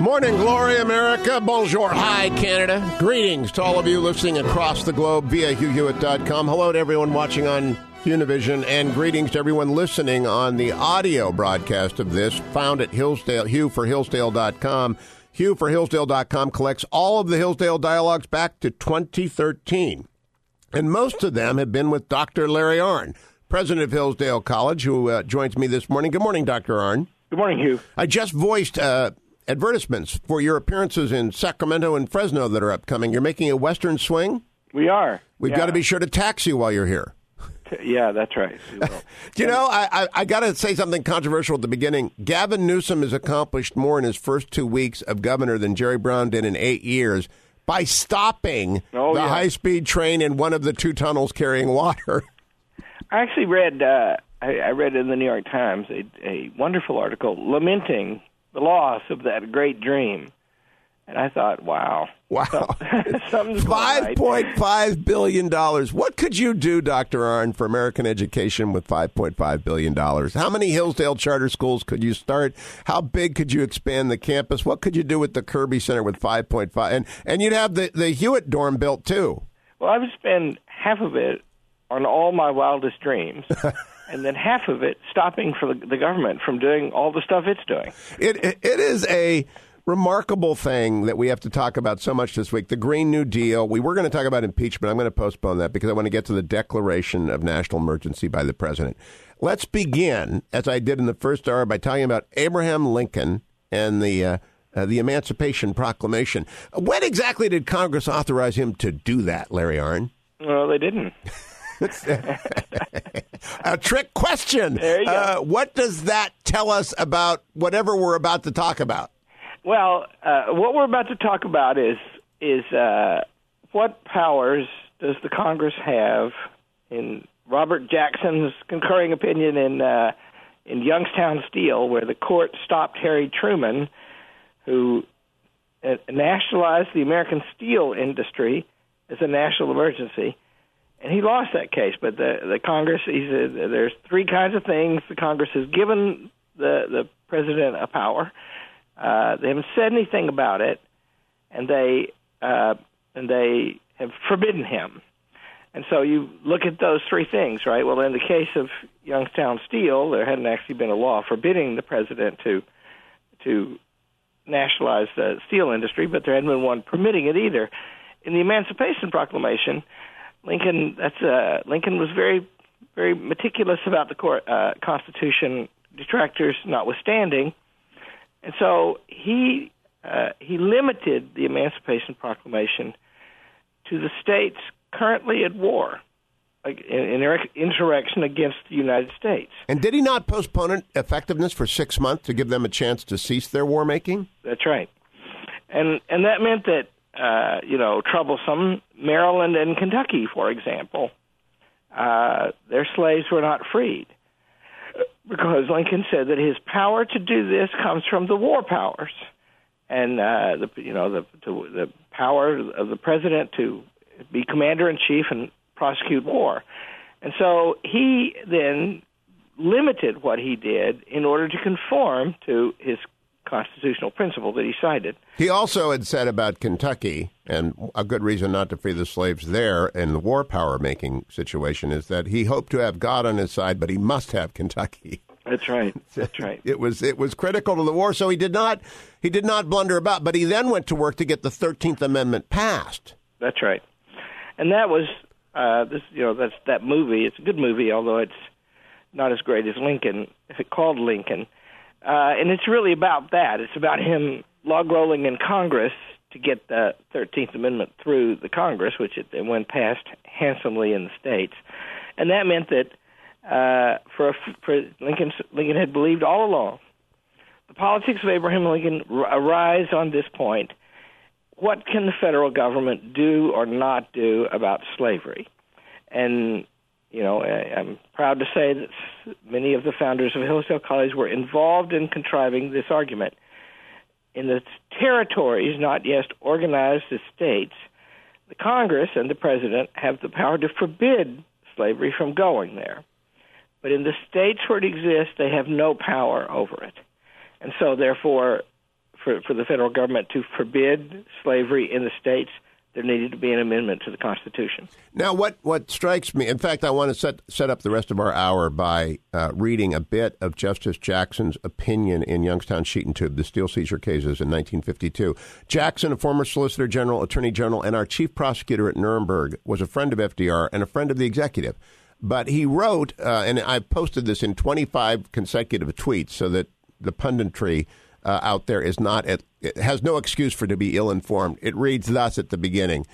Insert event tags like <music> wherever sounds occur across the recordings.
Morning, glory, America. Bonjour, hi, Canada. Greetings to all of you listening across the globe via HughHewitt.com. Hello to everyone watching on Univision, and greetings to everyone listening on the audio broadcast of this, found at Hillsdale, HughforHillsdale.com. HughforHillsdale.com collects all of the Hillsdale dialogues back to 2013. And most of them have been with Dr. Larry Arnn, president of Hillsdale College, who uh, joins me this morning. Good morning, Dr. Arnn. Good morning, Hugh. I just voiced uh, advertisements for your appearances in Sacramento and Fresno that are upcoming. You're making a Western swing? We are. We've yeah. got to be sure to tax you while you're here. Yeah, that's right. Do <laughs> you know, I, I, I got to say something controversial at the beginning. Gavin Newsom has accomplished more in his first two weeks of governor than Jerry Brown did in eight years by stopping oh, the yeah. high speed train in one of the two tunnels carrying water. <laughs> I actually read uh, I, I read in the New York Times a, a wonderful article lamenting the loss of that great dream. And I thought, wow. Wow. <laughs> Something's Five point five billion dollars. What could you do, Dr. Arnn, for American education with five point five billion dollars? How many Hillsdale charter schools could you start? How big could you expand the campus? What could you do with the Kirby Center with five point five? And and you'd have the, the Hewitt dorm built too. Well, I would spend half of it on all my wildest dreams. <laughs> and then half of it stopping for the, the government from doing all the stuff it's doing. It, it, it is a remarkable thing that we have to talk about so much this week the Green New Deal. We were going to talk about impeachment. I'm going to postpone that because I want to get to the declaration of national emergency by the president. Let's begin, as I did in the first hour, by talking about Abraham Lincoln and the. Uh, uh, the Emancipation Proclamation. When exactly did Congress authorize him to do that, Larry Arnn? Well, they didn't. <laughs> a trick question. There you go. Uh, what does that tell us about whatever we're about to talk about? Well, uh, what we're about to talk about is is uh, what powers does the Congress have in Robert Jackson's concurring opinion in uh, in Youngstown Steel, where the court stopped Harry Truman, who uh, nationalized the American steel industry as a national emergency, and he lost that case. But the the Congress, he said, there's three kinds of things the Congress has given the the president a power. Uh, they haven't said anything about it, and they uh, and they have forbidden him. And so you look at those three things, right? Well, in the case of Youngstown Steel, there hadn't actually been a law forbidding the president to to nationalize the steel industry, but there hadn't been one permitting it either. In the Emancipation Proclamation, Lincoln that's uh, Lincoln was very very meticulous about the court, uh, Constitution, detractors notwithstanding, and so he uh, he limited the Emancipation Proclamation to the states currently at war, in, in insurrection against the United States. And did he not postpone it effectiveness for six months to give them a chance to cease their war making? That's right, and and that meant that uh, you know troublesome Maryland and Kentucky, for example, uh, their slaves were not freed. Because Lincoln said that his power to do this comes from the war powers, and uh, the you know the to, the power of the president to be commander in chief and prosecute war, and so he then limited what he did in order to conform to his constitutional principle that he cited. He also had said about Kentucky, and a good reason not to free the slaves there in the war power making situation is that he hoped to have God on his side, but he must have Kentucky. That's right. That's right. <laughs> it was it was critical to the war, so he did not he did not blunder about, but he then went to work to get the Thirteenth Amendment passed. That's right, and that was uh, this. You know, that's that movie. It's a good movie, although it's not as great as Lincoln. It's called Lincoln, uh, and it's really about that. It's about him log rolling in Congress to get the Thirteenth Amendment through the Congress, which it, went past handsomely in the states, and that meant that uh, for, for Lincoln, Lincoln had believed all along. The politics of Abraham Lincoln arise on this point. What can the federal government do or not do about slavery? And you know, I, I'm proud to say that many of the founders of Hillsdale College were involved in contriving this argument. In the territories not yet organized as states, the Congress and the President have the power to forbid slavery from going there. But in the states where it exists, they have no power over it. And so, therefore, for for the federal government to forbid slavery in the states, there needed to be an amendment to the Constitution. Now, what, what strikes me, in fact, I want to set, set up the rest of our hour by uh, reading a bit of Justice Jackson's opinion in Youngstown Sheet and Tube, the steel seizure cases in 1952. Jackson, a former Solicitor General, Attorney General, and our chief prosecutor at Nuremberg, was a friend of FDR and a friend of the executive. But he wrote, uh, and I posted this in 25 consecutive tweets so that the punditry uh, out there is not it has no excuse for to be ill informed. It reads thus at the beginning.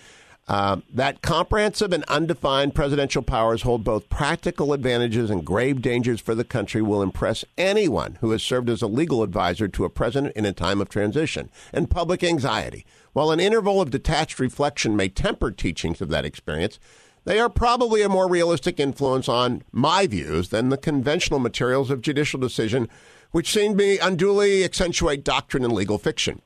Uh, that comprehensive and undefined presidential powers hold both practical advantages and grave dangers for the country will impress anyone who has served as a legal advisor to a president in a time of transition and public anxiety. While an interval of detached reflection may temper teachings of that experience, they are probably a more realistic influence on my views than the conventional materials of judicial decision which seem to be unduly accentuate doctrine and legal fiction.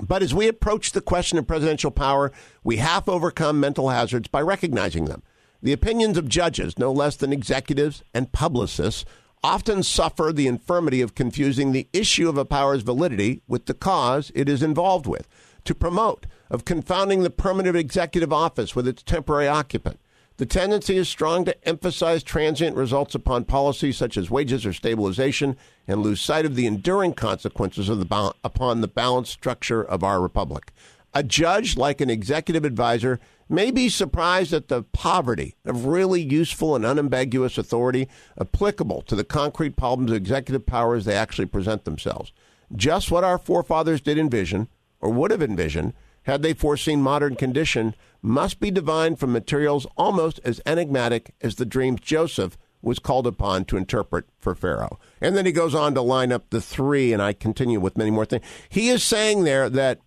But as we approach the question of presidential power, we half overcome mental hazards by recognizing them. The opinions of judges, no less than executives and publicists, often suffer the infirmity of confusing the issue of a power's validity with the cause it is involved with, to promote, of confounding the permanent executive office with its temporary occupant. The tendency is strong to emphasize transient results upon policies such as wages or stabilization and lose sight of the enduring consequences of the upon the balanced structure of our republic. A judge, like an executive advisor, may be surprised at the poverty of really useful and unambiguous authority applicable to the concrete problems of executive power as they actually present themselves. Just what our forefathers did envision, or would have envisioned, had they foreseen modern condition, must be divined from materials almost as enigmatic as the dreams Joseph was called upon to interpret for Pharaoh. And then he goes on to line up the three, and I continue with many more things. He is saying there that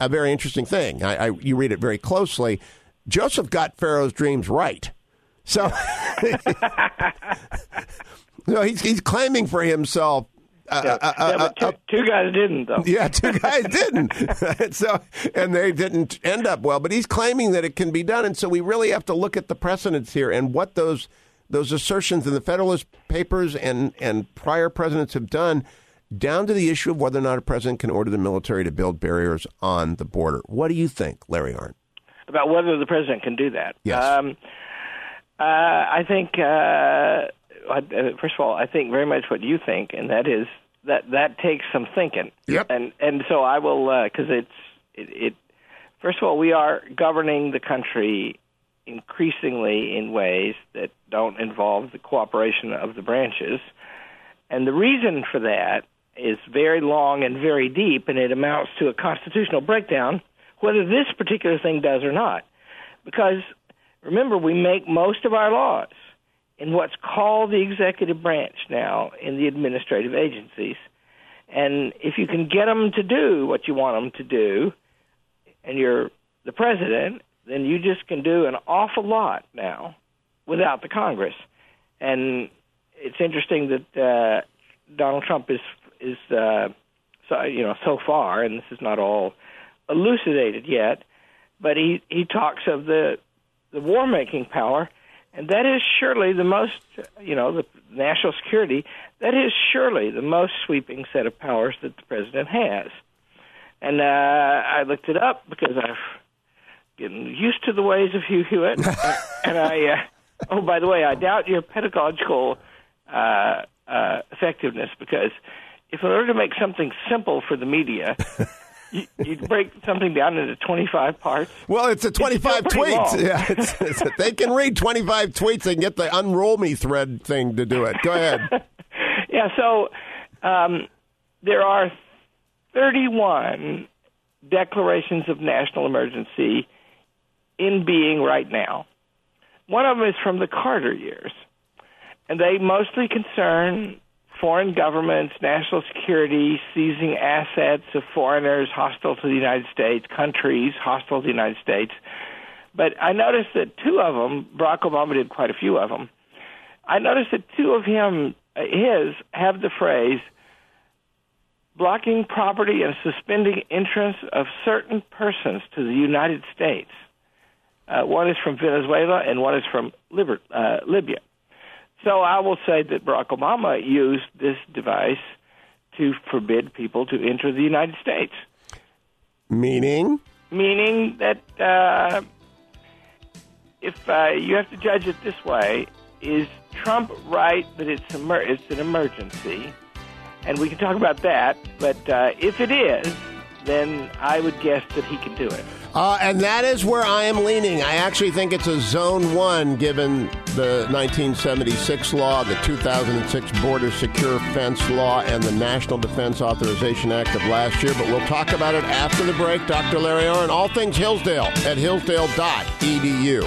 a very interesting thing. I, I you read it very closely. Joseph got Pharaoh's dreams right. So, <laughs> so he's, he's claiming for himself yeah, uh, yeah but uh, two, two, guys didn't, though. Yeah, two guys didn't. <laughs> so, and they didn't end up well. But he's claiming that it can be done, and so we really have to look at the precedents here and what those those assertions in the Federalist Papers and and prior presidents have done, down to the issue of whether or not a president can order the military to build barriers on the border. What do you think, Larry Arnn? About whether the president can do that? Yes. Um, uh, I think. Uh, first of all, I think very much what you think, and that is that that takes some thinking. Yep. And and so I will because uh, it's it, it. First of all, we are governing the country increasingly in ways that don't involve the cooperation of the branches, and the reason for that is very long and very deep, and it amounts to a constitutional breakdown, whether this particular thing does or not. Because remember, we make most of our laws in what's called the executive branch now in the administrative agencies. And if you can get them to do what you want them to do, and you're the president, then you just can do an awful lot now without the Congress. And it's interesting that uh, Donald Trump is is uh, so you know so far, and this is not all elucidated yet, but he he talks of the the war making power and that is surely the most, you know, the national security, that is surely the most sweeping set of powers that the president has. And uh, I looked it up because I've getting used to the ways of Hugh Hewitt. <laughs> and I, uh, oh, by the way, I doubt your pedagogical uh, uh, effectiveness because if in order to make something simple for the media, <laughs> <laughs> you, you break something down into 25 parts. Well, it's a 25 it's tweets. Yeah, it's, it's they can read 25 tweets and get the unroll me thread thing to do it. Go ahead. <laughs> yeah, so um, there are 31 declarations of national emergency in being right now. One of them is from the Carter years, and they mostly concern foreign governments, national security, seizing assets of foreigners hostile to the United States, countries hostile to the United States. But I noticed that two of them, Barack Obama did quite a few of them. I noticed that two of him, uh, his, have the phrase blocking property and suspending entrance of certain persons to the United States. Uh, one is from Venezuela and one is from Liber- uh, Libya. So I will say that Barack Obama used this device to forbid people to enter the United States. Meaning? Meaning that uh, if uh, you have to judge it this way, is Trump right that it's, emer- it's an emergency? And we can talk about that, but uh, if it is, then I would guess that he can do it. Uh, and that is where I am leaning. I actually think it's a zone one given the 1976 law, the 2006 Border Secure Fence Law, and the National Defense Authorization Act of last year. But we'll talk about it after the break. Dr. Larry Arnn, all things Hillsdale at hillsdale.edu.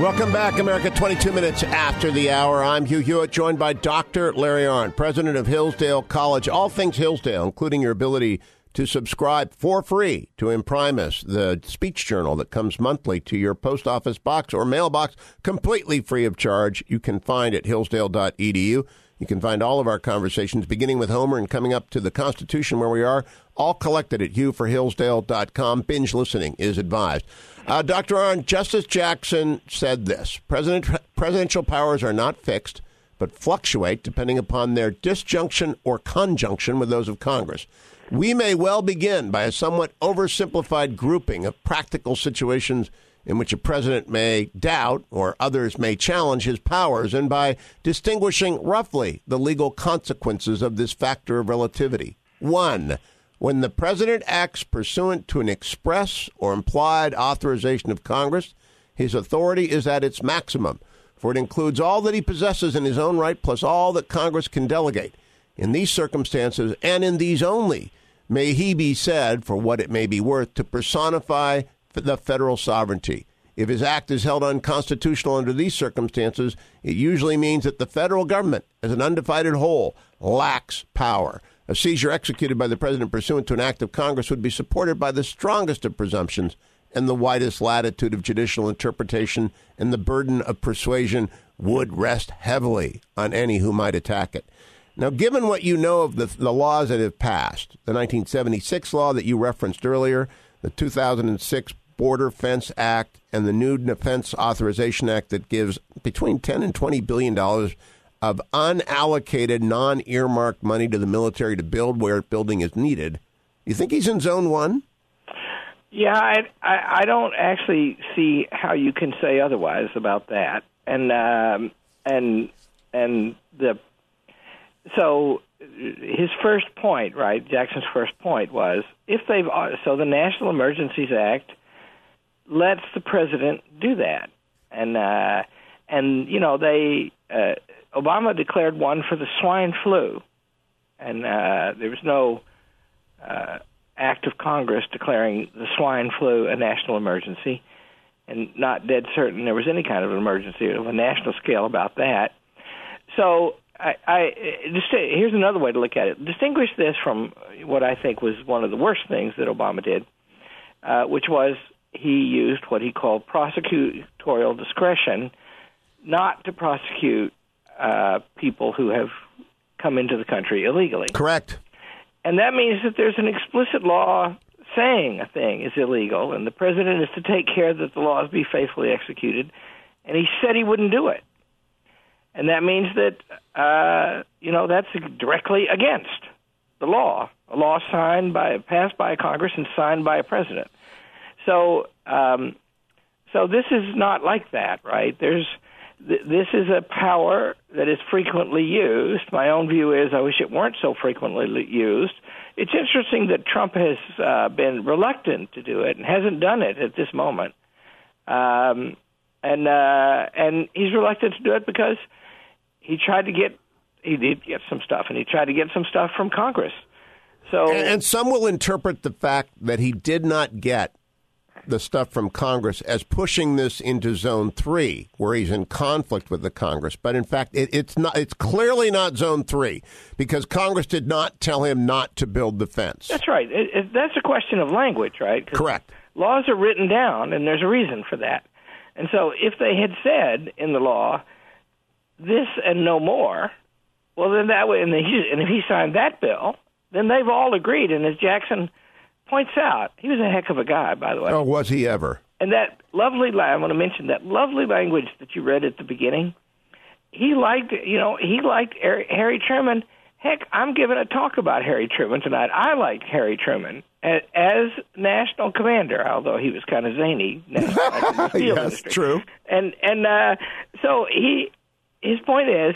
Welcome back, America. 22 minutes after the hour. I'm Hugh Hewitt, joined by Dr. Larry Arnn, president of Hillsdale College. All things Hillsdale, including your ability to subscribe for free to Imprimis, the speech journal that comes monthly to your post office box or mailbox, completely free of charge. You can find at hillsdale.edu. You can find all of our conversations, beginning with Homer and coming up to the Constitution, where we are, all collected at hughforhillsdale.com. Binge listening is advised. Uh, Dr. Arnn, Justice Jackson said this President, Presidential powers are not fixed, but fluctuate depending upon their disjunction or conjunction with those of Congress. We may well begin by a somewhat oversimplified grouping of practical situations in which a president may doubt or others may challenge his powers, and by distinguishing roughly the legal consequences of this factor of relativity. One, when the president acts pursuant to an express or implied authorization of Congress, his authority is at its maximum, for it includes all that he possesses in his own right plus all that Congress can delegate. In these circumstances, and in these only, may he be said, for what it may be worth, to personify the federal sovereignty. If his act is held unconstitutional under these circumstances, it usually means that the federal government, as an undivided whole, lacks power. A seizure executed by the president pursuant to an act of Congress would be supported by the strongest of presumptions and the widest latitude of judicial interpretation, and the burden of persuasion would rest heavily on any who might attack it. Now, given what you know of the, the laws that have passed, the 1976 law that you referenced earlier, the 2006 Border Fence Act, and the new Defense Authorization Act that gives between 10 and 20 billion dollars of unallocated, non-earmarked money to the military to build where building is needed. You think he's in zone one? Yeah, I, I, I don't actually see how you can say otherwise about that. And um, and and the so his first point, right? Jackson's first point was if they've so the National Emergencies Act lets the president do that, and uh, and you know they uh, Obama declared one for the swine flu, and uh, there was no uh, act of Congress declaring the swine flu a national emergency, and not dead certain there was any kind of an emergency of a national scale about that. So I, I just here's another way to look at it. Distinguish this from what I think was one of the worst things that Obama did, uh, which was he used what he called prosecutorial discretion, not to prosecute uh, people who have come into the country illegally. Correct. And that means that there's an explicit law saying a thing is illegal, and the president is to take care that the laws be faithfully executed. And he said he wouldn't do it and that means that uh, you know that's directly against the law, a law signed by passed by Congress and signed by a president. So, um, so this is not like that, right? There's th- this is a power that is frequently used. My own view is I wish it weren't so frequently used. It's interesting that Trump has uh, been reluctant to do it and hasn't done it at this moment. Um, and uh, and he's reluctant to do it because he tried to get he did get some stuff, and he tried to get some stuff from Congress. So, and, and some will interpret the fact that he did not get the stuff from Congress as pushing this into Zone Three, where he's in conflict with the Congress. But in fact, it, it's not. It's clearly not Zone Three because Congress did not tell him not to build the fence. That's right. It, it, that's a question of language, right? Correct. Laws are written down, and there's a reason for that. And so, if they had said in the law this and no more, well, then that way, and, he, and if he signed that bill, then they've all agreed. And as Jackson points out, he was a heck of a guy, by the way. Oh, was he ever? And that lovely, I want to mention that lovely language that you read at the beginning. He liked, you know, he liked Harry Truman Heck, I'm giving a talk about Harry Truman tonight. I like Harry Truman as national commander, although he was kind of zany. <laughs> yes, true. And and uh, so he his point is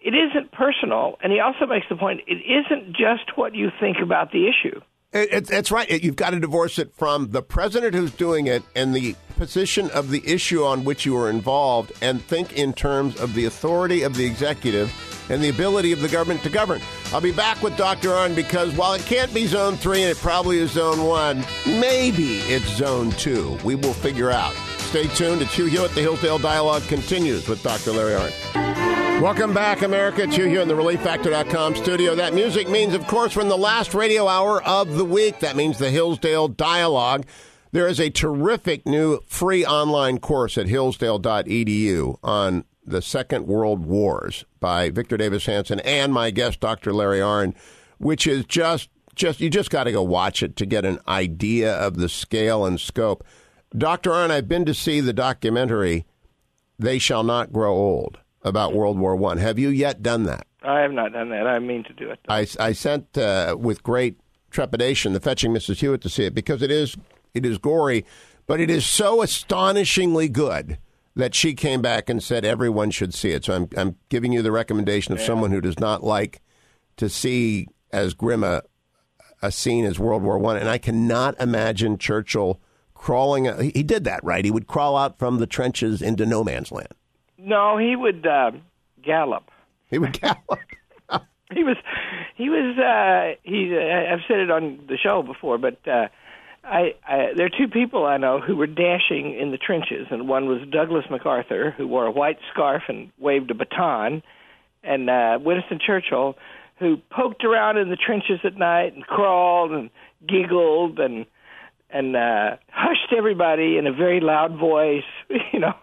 it isn't personal, and he also makes the point it isn't just what you think about the issue. It, it's right. It, you've got to divorce it from the president who's doing it and the position of the issue on which you are involved, and think in terms of the authority of the executive and the ability of the government to govern. I'll be back with Dr. Arnn because while it can't be zone three and it probably is zone one, maybe it's zone two. We will figure out. Stay tuned. It's Hugh Hewitt. The Hillsdale Dialogue continues with Dr. Larry Arnn. Welcome back, America. It's Hugh Hewitt in the ReliefFactor.com studio. That music means, of course, in the last radio hour of the week. That means the Hillsdale Dialogue. There is a terrific new free online course at hillsdale.edu on the Second World Wars by Victor Davis Hanson and my guest, Dr. Larry Arnn, which is just, just you just got to go watch it to get an idea of the scale and scope. Dr. Arnn, I've been to see the documentary They Shall Not Grow Old about World War One. Have you yet done that? I have not done that. I mean to do it. I, I sent uh, with great trepidation the fetching Mrs. Hewitt to see it because it is it is gory, but it is so astonishingly good that she came back and said everyone should see it. So I'm I'm giving you the recommendation of yeah. someone who does not like to see as grim a, a scene as World War One, and I cannot imagine Churchill crawling. He did that, right? He would crawl out from the trenches into no man's land. No, he would uh, gallop. He would <laughs> gallop. he was, he was. Uh, he. Uh, I've said it on the show before, but uh, I, I, there are two people I know who were dashing in the trenches, and one was Douglas MacArthur, who wore a white scarf and waved a baton, and uh, Winston Churchill, who poked around in the trenches at night and crawled and giggled and and uh, hushed everybody in a very loud voice, <laughs> you know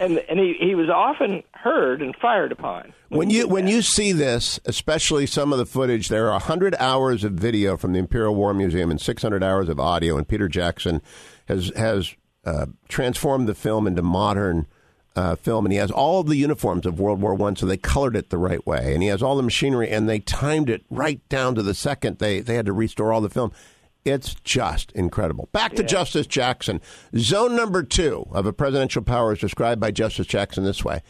and and he, he was often heard and fired upon. When, when you when you see this, especially some of the footage, there are hundred hours of video from the Imperial War Museum and six hundred hours of audio, and Peter Jackson has has uh, transformed the film into modern. Uh, film, and he has all of the uniforms of World War One, so they colored it the right way, and he has all the machinery, and they timed it right down to the second. They they had to restore all the film. It's just incredible. Back to yeah. Justice Jackson. Zone number two of a presidential power is described by Justice Jackson this way.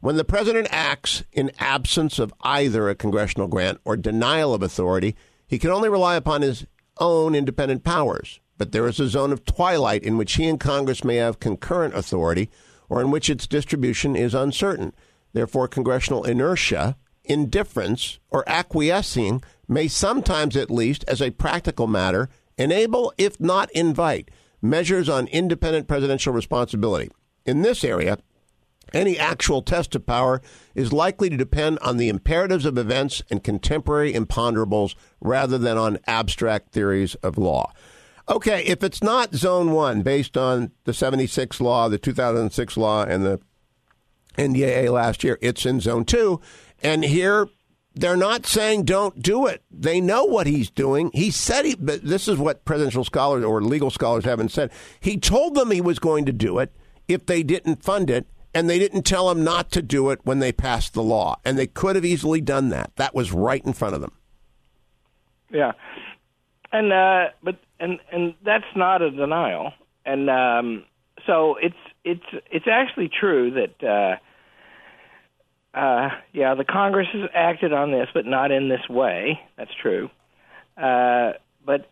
When the president acts in absence of either a congressional grant or denial of authority, he can only rely upon his own independent powers. But there is a zone of twilight in which he and Congress may have concurrent authority or in which its distribution is uncertain. Therefore, congressional inertia, indifference, or acquiescing may sometimes, at least, as a practical matter, enable, if not invite, measures on independent presidential responsibility. In this area, any actual test of power is likely to depend on the imperatives of events and contemporary imponderables rather than on abstract theories of law. Okay, if it's not zone one based on the 76 law, the 2006 law, and the NDAA last year, it's in zone two. And here they're not saying don't do it. They know what he's doing. He said he, but this is what presidential scholars or legal scholars haven't said. He told them he was going to do it if they didn't fund it, and they didn't tell him not to do it when they passed the law. And they could have easily done that. That was right in front of them. Yeah, and uh, but and and that's not a denial. And um, so it's it's it's actually true that. Uh, uh, yeah, the Congress has acted on this, but not in this way. That's true. Uh, but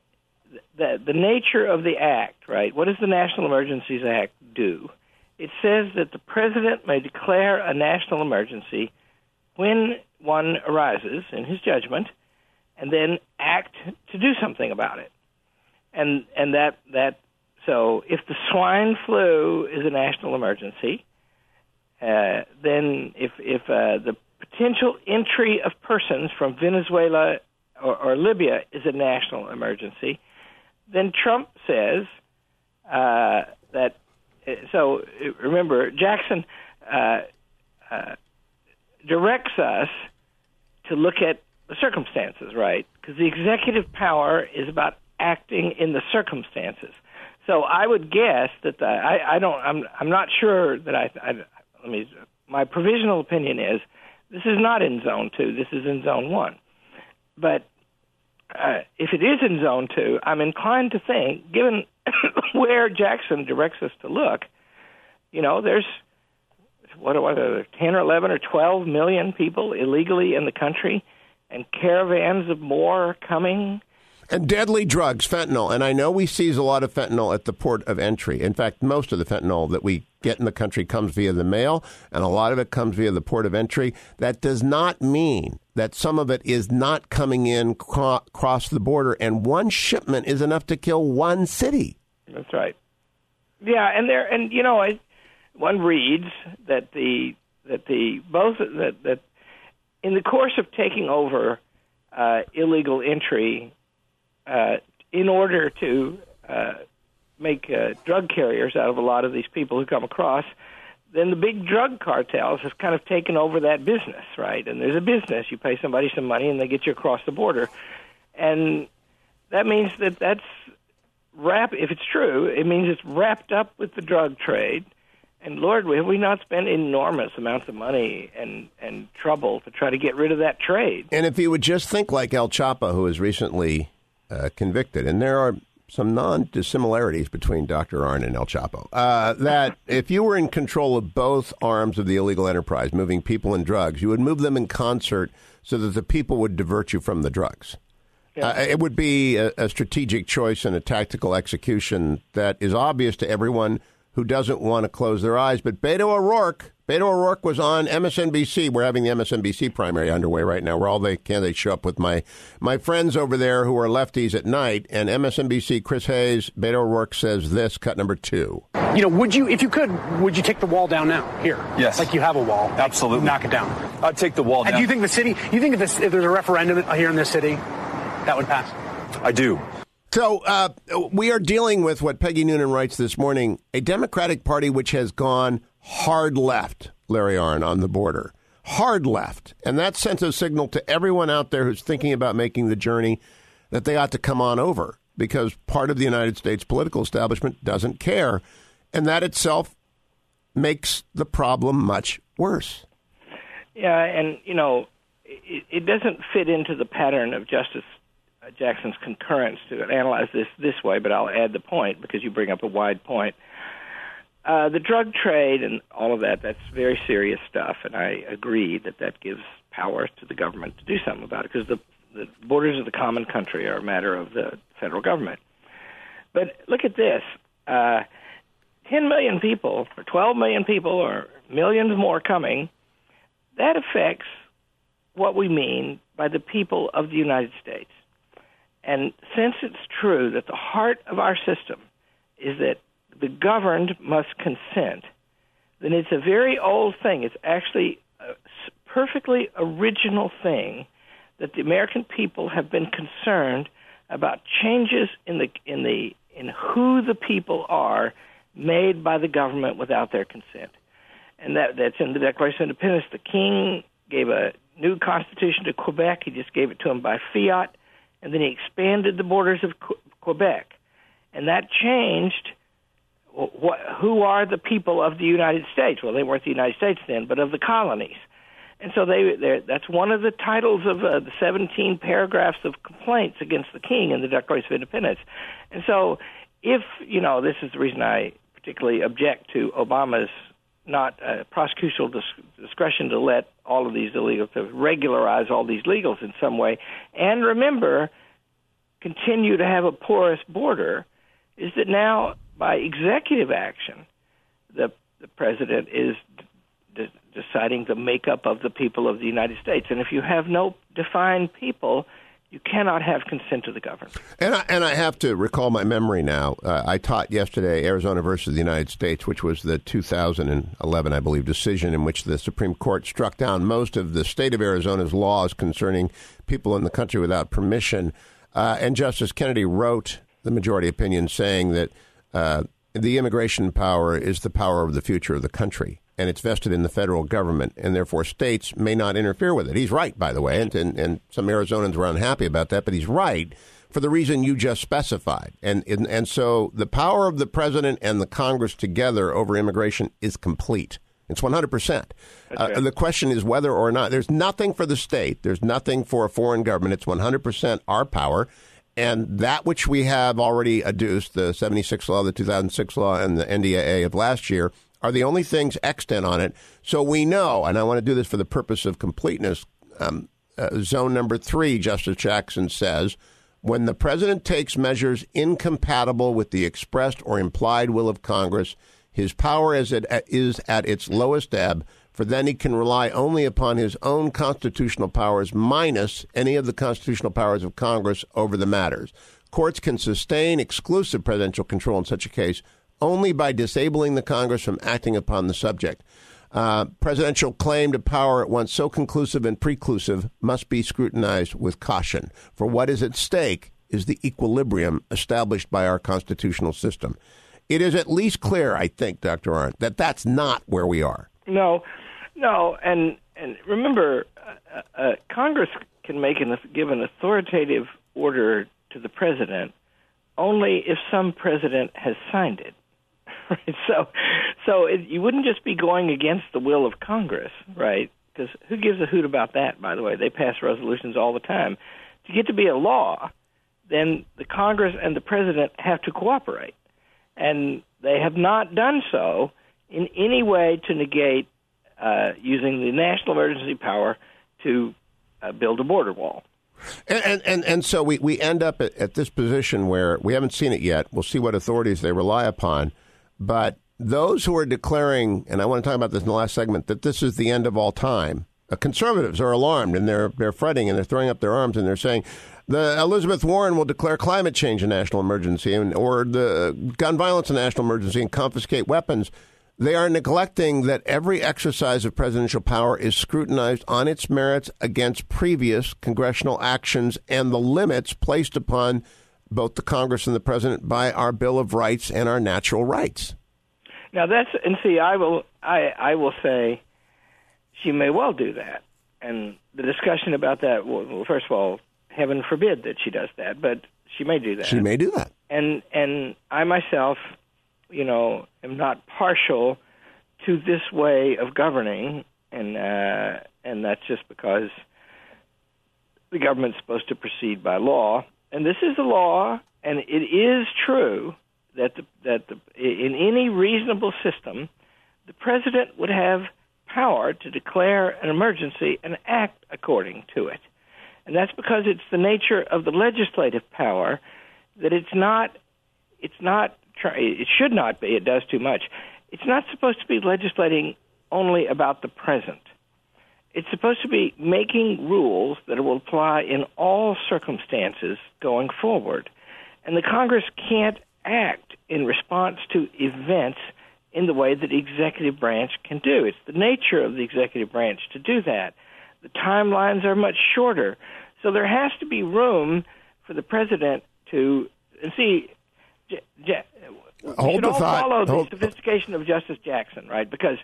the the nature of the act, right? What does the National Emergencies Act do? It says that the president may declare a national emergency when one arises in his judgment, and then act to do something about it. And and that that so if the swine flu is a national emergency, uh, then if if uh, the potential entry of persons from Venezuela or, or, Libya is a national emergency, then Trump says uh, that. Uh, so remember, Jackson uh, directs us to look at the circumstances, right? Because the executive power is about acting in the circumstances. So I would guess that the, I, I don't. I'm. I'm not sure that I, I let me. My provisional opinion is this is not in zone two. This is in zone one, but uh, if it is in zone two, I'm inclined to think, given <coughs> where Jackson directs us to look, you know, there's what are there, 10 or 11 or 12 million people illegally in the country, and caravans of more coming. And deadly drugs, fentanyl. And I know we seize a lot of fentanyl at the port of entry. In fact, most of the fentanyl that we get in the country comes via the mail, and a lot of it comes via the port of entry. That does not mean that some of it is not coming in cro- across the border, and one shipment is enough to kill one city. That's right. Yeah, and there, and you know, I, one reads that the that the both that that in the course of taking over uh, illegal entry uh, in order to uh, make uh, drug carriers out of a lot of these people who come across, then the big drug cartels have kind of taken over that business, right? And there's a business. You pay somebody some money and they get you across the border. And that means that that's wrap if it's true, it means it's wrapped up with the drug trade and Lord, have we not spent enormous amounts of money and, and trouble to try to get rid of that trade? And if you would just think like El Chapo, who was recently uh, convicted, and there are some non dissimilarities between Dr. Arnn and El Chapo, uh, that if you were in control of both arms of the illegal enterprise, moving people and drugs, you would move them in concert so that the people would divert you from the drugs. Yeah. Uh, it would be a, a strategic choice and a tactical execution that is obvious to everyone who doesn't want to close their eyes. But Beto O'Rourke, Beto O'Rourke was on MSNBC. We're having the MSNBC primary underway right now, where all the candidates show up with my my friends over there who are lefties at night. And MSNBC, Chris Hayes, Beto O'Rourke says this, cut number two. You know, would you, if you could, would you take the wall down now here? Yes. Like you have a wall. Absolutely. Knock it down. I'd take the wall down. And do you think the city? You think if, this, if there's a referendum here in this city, that would pass? I do. So uh, we are dealing with what Peggy Noonan writes this morning: a Democratic Party which has gone hard left, Larry Arnn, on the border, hard left, and that sends a signal to everyone out there who's thinking about making the journey that they ought to come on over because part of the United States political establishment doesn't care, and that itself makes the problem much worse. Yeah, and you know, it, it doesn't fit into the pattern of Justice Jackson's concurrence to analyze this this way, but I'll add the point because you bring up a wide point. Uh, the drug trade and all of that, that's very serious stuff, and I agree that that gives power to the government to do something about it because the, the borders of the common country are a matter of the federal government. But look at this uh, 10 million people, or 12 million people, or millions more coming, that affects what we mean by the people of the United States. And since it's true that the heart of our system is that the governed must consent, then it's a very old thing. It's actually a perfectly original thing that the American people have been concerned about changes in the in the in who the people are made by the government without their consent. And that that's in the Declaration of Independence. The king gave a new constitution to Quebec. He just gave it to him by fiat and then he expanded the borders of Quebec, and that changed. What, who are the people of the United States? Well, they weren't the United States then, but of the colonies. And so they, that's one of the titles of uh, the 17 paragraphs of complaints against the king in the Declaration of Independence. And so, if, you know, this is the reason I particularly object to Obama's not uh, prosecutorial dis- discretion to let all of these illegals to regularize all these legals in some way, and remember, continue to have a porous border, is that now by executive action, the the president is deciding the makeup of the people of the United States, and if you have no defined people, you cannot have consent of the government. And I, and I have to recall my memory now. Uh, I taught yesterday Arizona versus the United States, which was the 2011, I believe, decision in which the Supreme Court struck down most of the state of Arizona's laws concerning people in the country without permission. Uh, and Justice Kennedy wrote the majority opinion saying that uh, the immigration power is the power of the future of the country and it's vested in the federal government, and therefore states may not interfere with it. He's right, by the way, and, and, and some Arizonans were unhappy about that, but he's right for the reason you just specified. And, and, and so the power of the president and the Congress together over immigration is complete. It's 100%. Uh, the question is whether or not there's nothing for the state, there's nothing for a foreign government. It's 100% our power. And that which we have already adduced, the 76 law, the 2006 law, and the NDAA of last year, are the only things extant on it. So we know, and I want to do this for the purpose of completeness. Um, uh, zone number three, Justice Jackson says, when the president takes measures incompatible with the expressed or implied will of Congress, his power is at, is at its lowest ebb, for then he can rely only upon his own constitutional powers minus any of the constitutional powers of Congress over the matters. Courts can sustain exclusive presidential control in such a case only by disabling the Congress from acting upon the subject. Uh, presidential claim to power at once so conclusive and preclusive must be scrutinized with caution. For what is at stake is the equilibrium established by our constitutional system. It is at least clear, I think, Dr. Arnn, that that's not where we are. No, no, and and remember, uh, uh, Congress can make an give an authoritative order to the president only if some president has signed it. <laughs> Right? So, so it, you wouldn't just be going against the will of Congress, right? Because who gives a hoot about that? By the way, they pass resolutions all the time. To get to be a law, then the Congress and the president have to cooperate, and they have not done so in any way to negate uh, using the national emergency power to uh, build a border wall. And, and, and, and, so we, we end up at, at this position where we haven't seen it yet. We'll see what authorities they rely upon. But those who are declaring, and I want to talk about this in the last segment, that this is the end of all time, uh, conservatives are alarmed and they're, they're fretting and they're throwing up their arms and they're saying, the Elizabeth Warren will declare climate change a national emergency and, or the gun violence a national emergency and confiscate weapons. They are neglecting that every exercise of presidential power is scrutinized on its merits against previous congressional actions and the limits placed upon both the Congress and the president by our Bill of Rights and our natural rights. Now that's and see, I will I I will say she may well do that, and the discussion about that. Well, first of all, heaven forbid that she does that, but she may do that. She may do that. And and I myself you know, am not partial to this way of governing, and uh, and that's just because the government's supposed to proceed by law, and this is the law, and it is true that the, that the, in any reasonable system, the president would have power to declare an emergency and act according to it, and that's because it's the nature of the legislative power that it's not it's not try, it should not be. It does too much. It's not supposed to be legislating only about the present. It's supposed to be making rules that will apply in all circumstances going forward. And the Congress can't act in response to events in the way that the executive branch can do. It's the nature of the executive branch to do that. The timelines are much shorter. So there has to be room for the president to see J- J- Hold the thought. follow Hold- the sophistication of Justice Jackson, right? Because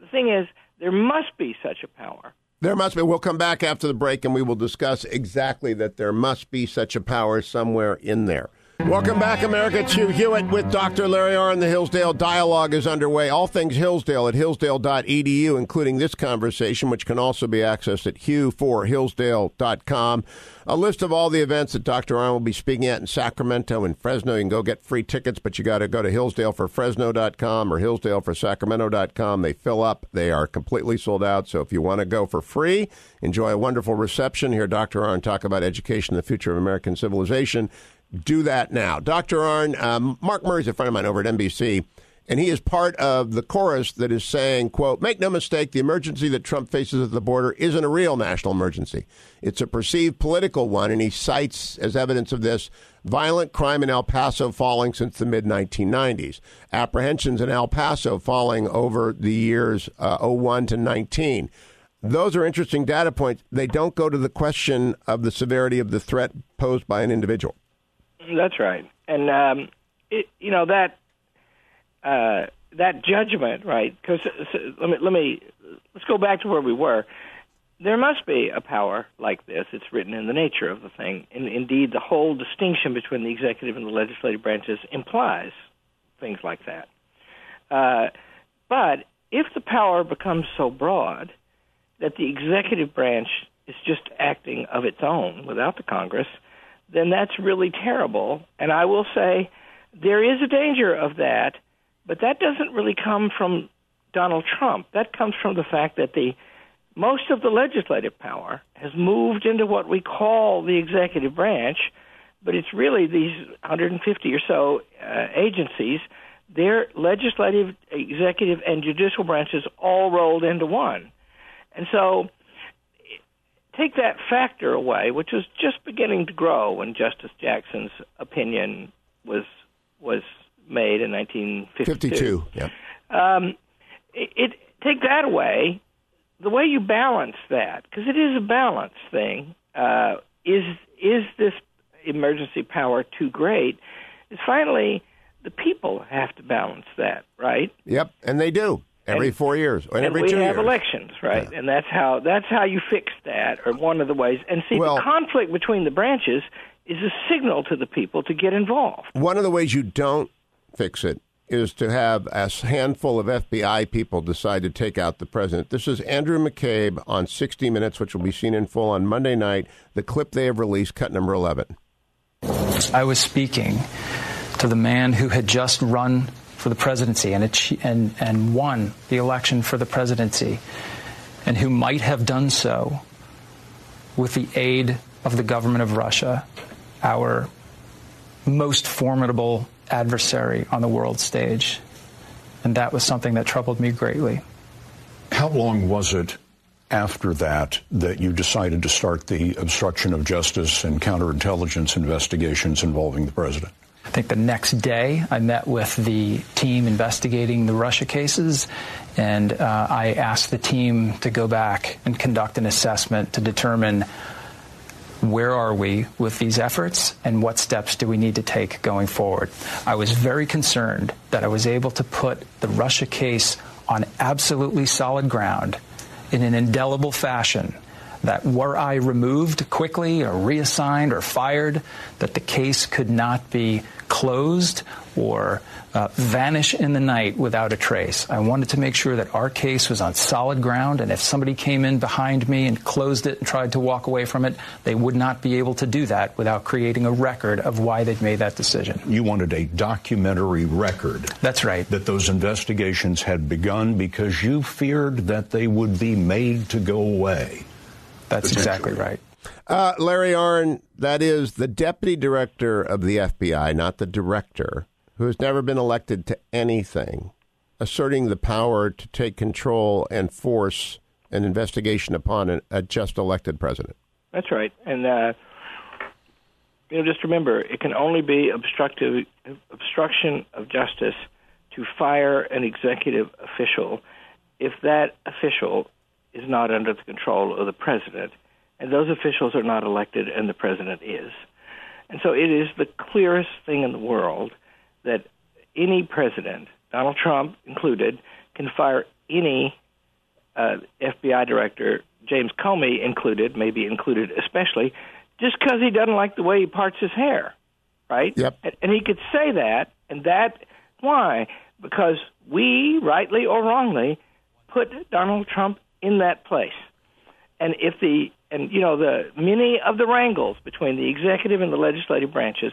the thing is, there must be such a power. There must be. We'll come back after the break and we will discuss exactly that there must be such a power somewhere in there. Welcome back, America. Hugh Hewitt with Dr. Larry Arnn. The Hillsdale Dialogue is underway. All things Hillsdale at hillsdale.edu, including this conversation, which can also be accessed at hugh4hillsdale.com. A list of all the events that Dr. Arnn will be speaking at in Sacramento and Fresno. You can go get free tickets, but you got to go to hillsdaleforfresno.com or hillsdaleforsacramento.com. They fill up. They are completely sold out. So if you want to go for free, enjoy a wonderful reception, hear Dr. Arnn talk about education, the future of American civilization do that now. Dr. Arnn, um, Mark Murray's a friend of mine over at NBC, and he is part of the chorus that is saying, quote, make no mistake, the emergency that Trump faces at the border isn't a real national emergency. It's a perceived political one, and he cites as evidence of this violent crime in El Paso falling since the mid 1990s, apprehensions in El Paso falling over the years uh, 01 to 19. Those are interesting data points. They don't go to the question of the severity of the threat posed by an individual. That's right, and um, it, you know that uh, that judgment, right? Because so, let me let me let's go back to where we were. There must be a power like this. It's written in the nature of the thing, and indeed, the whole distinction between the executive and the legislative branches implies things like that. Uh, but if the power becomes so broad that the executive branch is just acting of its own without the Congress, then that's really terrible. And I will say there is a danger of that, but that doesn't really come from Donald Trump. That comes from the fact that the most of the legislative power has moved into what we call the executive branch, but it's really these 150 or so uh, agencies. They're legislative, executive, and judicial branches all rolled into one. And so take that factor away, which was just beginning to grow when Justice Jackson's opinion was was made in 1952. 52, yeah. Um, it, it take that away. The way you balance that, because it is a balance thing, uh, is is this emergency power too great? Is finally the people have to balance that, right? Yep, and they do every and, four years and every we two have years. elections, right? Yeah. And that's how that's how you fix that, or one of the ways. And see, Well- the conflict between the branches is a signal to the people to get involved. One of the ways you don't fix it is to have a handful of FBI people decide to take out the president. This is Andrew McCabe on 60 Minutes, which will be seen in full on Monday night. The clip they have released, cut number 11. I was speaking to the man who had just run for the presidency and, achi- and, and won the election for the presidency, and who might have done so with the aid of the government of Russia, our most formidable adversary on the world stage. And that was something that troubled me greatly. How long was it after that that you decided to start the obstruction of justice and counterintelligence investigations involving the president? I think the next day I met with the team investigating the Russia cases, and uh, I asked the team to go back and conduct an assessment to determine where are we with these efforts and what steps do we need to take going forward. I was very concerned that I was able to put the Russia case on absolutely solid ground in an indelible fashion that were I removed quickly or reassigned or fired, that the case could not be closed or uh, vanish in the night without a trace. I wanted to make sure that our case was on solid ground, and if somebody came in behind me and closed it and tried to walk away from it, they would not be able to do that without creating a record of why they'd made that decision. You wanted a documentary record That's right. that those investigations had begun because you feared that they would be made to go away. That's exactly right. Uh, Larry Arnn, that is the deputy director of the FBI, not the director, who has never been elected to anything, asserting the power to take control and force an investigation upon an, a just elected president. That's right. And uh, you know, just remember, it can only be obstructive obstruction of justice to fire an executive official if that official is not under the control of the president, and those officials are not elected, and the president is. And so it is the clearest thing in the world that any president, Donald Trump included, can fire any uh, FBI director, James Comey included, maybe included especially, just because he doesn't like the way he parts his hair, right? Yep. And, and he could say that, and that why? Because we, rightly or wrongly, put Donald Trump in that place. And if the and you know the many of the wrangles between the executive and the legislative branches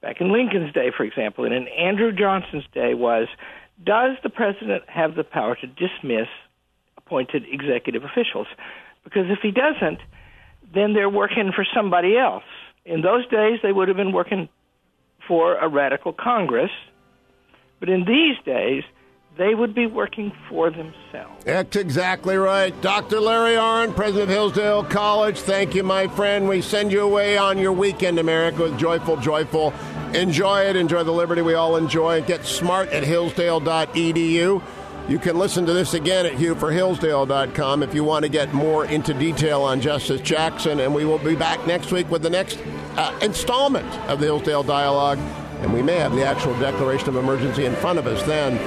back in Lincoln's day, for example, and in Andrew Johnson's day was does the president have the power to dismiss appointed executive officials? Because if he doesn't, then they're working for somebody else. In those days, they would have been working for a radical Congress, but in these days, they would be working for themselves. That's exactly right. Dr. Larry Arnn, president of Hillsdale College, thank you, my friend. We send you away on your weekend, America, with Joyful, Joyful. Enjoy it. Enjoy the liberty we all enjoy. Get smart at hillsdale.edu. You can listen to this again at hughforhillsdale.com if you want to get more into detail on Justice Jackson. And we will be back next week with the next uh, installment of the Hillsdale Dialogue. And we may have the actual declaration of emergency in front of us then.